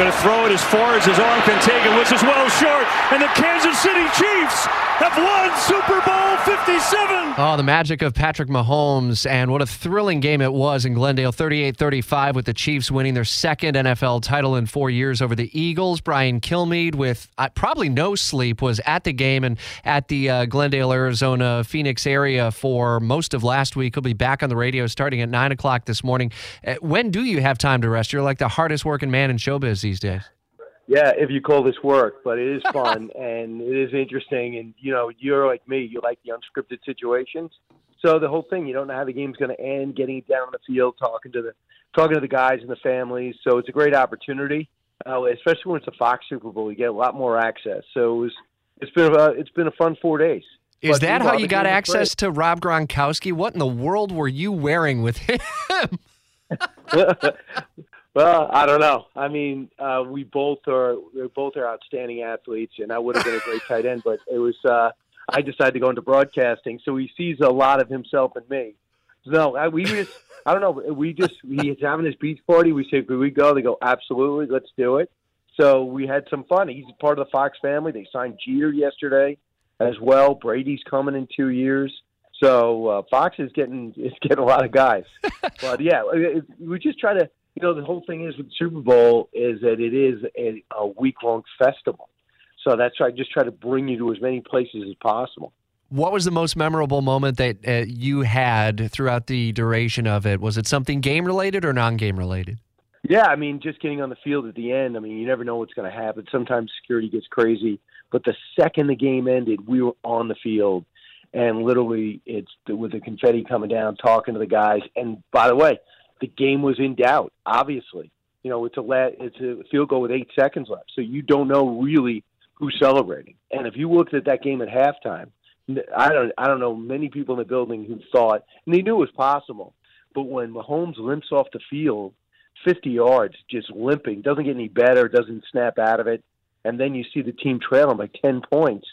Going to throw it as far as his arm can take it, which is well short. And the Kansas City Chiefs have won Super Bowl 57. Oh, the magic of Patrick Mahomes, and what a thrilling game it was in Glendale 38 35 with the Chiefs winning their second NFL title in four years over the Eagles. Brian Kilmeade, with uh, probably no sleep, was at the game and at the uh, Glendale, Arizona, Phoenix area for most of last week. He'll be back on the radio starting at 9 o'clock this morning. Uh, when do you have time to rest? You're like the hardest working man in showbiz these days. Yeah, if you call this work, but it is fun and it is interesting. And you know, you're like me; you like the unscripted situations. So the whole thing, you don't know how the game's going to end. Getting down on the field, talking to the talking to the guys and the families. So it's a great opportunity, uh, especially when it's a Fox Super Bowl. You get a lot more access. So it was, it's been a, it's been a fun four days. Is But, that how you got access to Rob Gronkowski? What in the world were you wearing with him? well, I don't know. I mean, uh, we both are we both are outstanding athletes, and I would have been a great tight end, but it was uh, I decided to go into broadcasting, so he sees a lot of himself in me. No, I, we just I don't know. We just he's having his beach party. We say, could we go? They go, absolutely, let's do it. So we had some fun. He's part of the Fox family. They signed Jeter yesterday as well. Brady's coming in two years. So uh, Fox is getting is getting a lot of guys. but yeah, we just try to you know the whole thing is with the Super Bowl is that it is a, a week long festival. So that's why I just try to bring you to as many places as possible. What was the most memorable moment that uh, you had throughout the duration of it? Was it something game related or non game related? Yeah, I mean, just getting on the field at the end. I mean, you never know what's going to happen. Sometimes security gets crazy, but the second the game ended, we were on the field, and literally, it's with the confetti coming down, talking to the guys. And by the way, the game was in doubt. Obviously, you know, it's a la- it's a field goal with eight seconds left, so you don't know really who's celebrating. And if you looked at that game at halftime, I don't I don't know many people in the building who thought, and they knew it was possible, but when Mahomes limps off the field 50 yards, just limping, doesn't get any better, doesn't snap out of it, and then you see the team trailing by 10 points,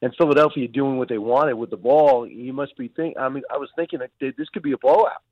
and Philadelphia doing what they wanted with the ball. You must be think. I mean, I was thinking that this could be a blowout,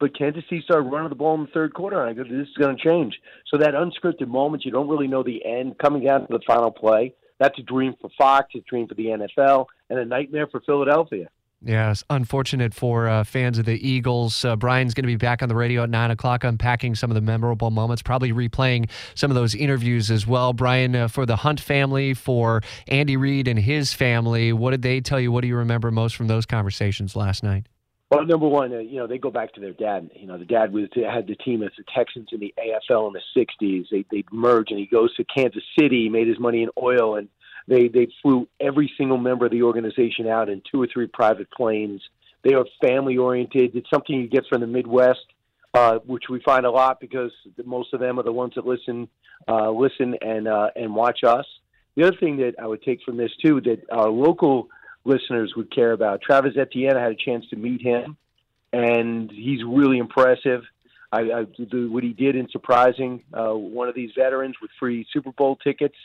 but Kansas City started running the ball in the third quarter, and I go, this is going to change. So that unscripted moment, you don't really know the end coming down to the final play. That's a dream for Fox, a dream for the NFL, and a nightmare for Philadelphia. Yes, unfortunate for uh, fans of the Eagles. Uh, Brian's going to be back on the radio at 9 o'clock unpacking some of the memorable moments, probably replaying some of those interviews as well. Brian, uh, for the Hunt family, for Andy Reid and his family, what did they tell you? What do you remember most from those conversations last night? Well, number one, uh, you know, they go back to their dad. You know, the dad was had the team as the Texans in the AFL in the '60s. They they merged, and he goes to Kansas City, made his money in oil, and they they flew every single member of the organization out in two or three private planes. They are family oriented. It's something you get from the Midwest, uh, which we find a lot because most of them are the ones that listen uh, listen and uh, and watch us. The other thing that I would take from this too that our local listeners would care about. Travis Etienne, I had a chance to meet him, and he's really impressive. I, I the, what he did in surprising uh, one of these veterans with free Super Bowl tickets,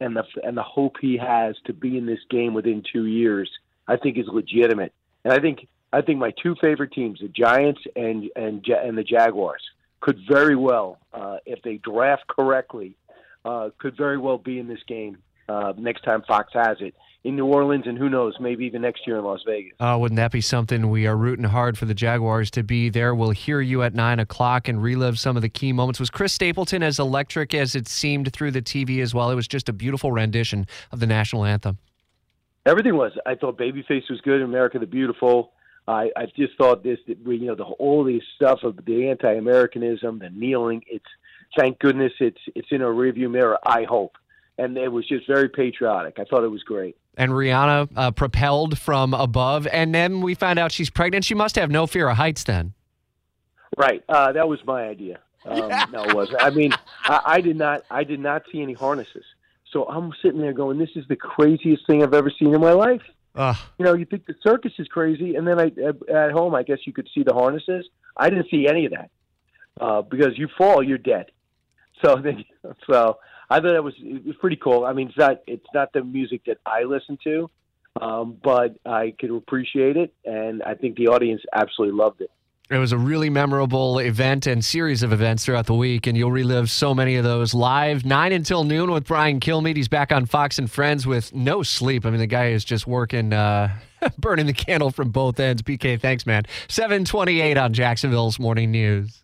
and the and the hope he has to be in this game within two years, I think is legitimate. And I think I think my two favorite teams, the Giants and and and the Jaguars, could very well, uh, if they draft correctly, uh, could very well be in this game uh, next time Fox has it in New Orleans, and who knows, maybe even next year in Las Vegas. Oh, wouldn't that be something? We are rooting hard for the Jaguars to be there. We'll hear you at 9 o'clock and relive some of the key moments. Was Chris Stapleton as electric as it seemed through the TV as well? It was just a beautiful rendition of the national anthem. Everything was. I thought Babyface was good. America the Beautiful. I, I just thought this, that we, you know, the all these stuff of the anti-Americanism, the kneeling. It's thank goodness it's it's in a rearview mirror. I hope, and it was just very patriotic. I thought it was great. And Rihanna uh, propelled from above, and then we find out she's pregnant. She must have no fear of heights then. Right. Uh, that was my idea. Um, No, it wasn't. I mean, I, I did not. I did not see any harnesses. So I'm sitting there going, "This is the craziest thing I've ever seen in my life." Ugh. You know, you think the circus is crazy, and then I at home, I guess you could see the harnesses. I didn't see any of that uh, because you fall, you're dead. So, then, so I thought that was it was pretty cool. I mean, it's not it's not the music that I listen to, um, but I could appreciate it, and I think the audience absolutely loved it. It was a really memorable event and series of events throughout the week, and you'll relive so many of those live nine until noon with Brian Kilmeade. He's back on Fox and Friends with no sleep. I mean, the guy is just working, uh, burning the candle from both ends. PK, thanks, man. Seven twenty-eight on Jacksonville's Morning News.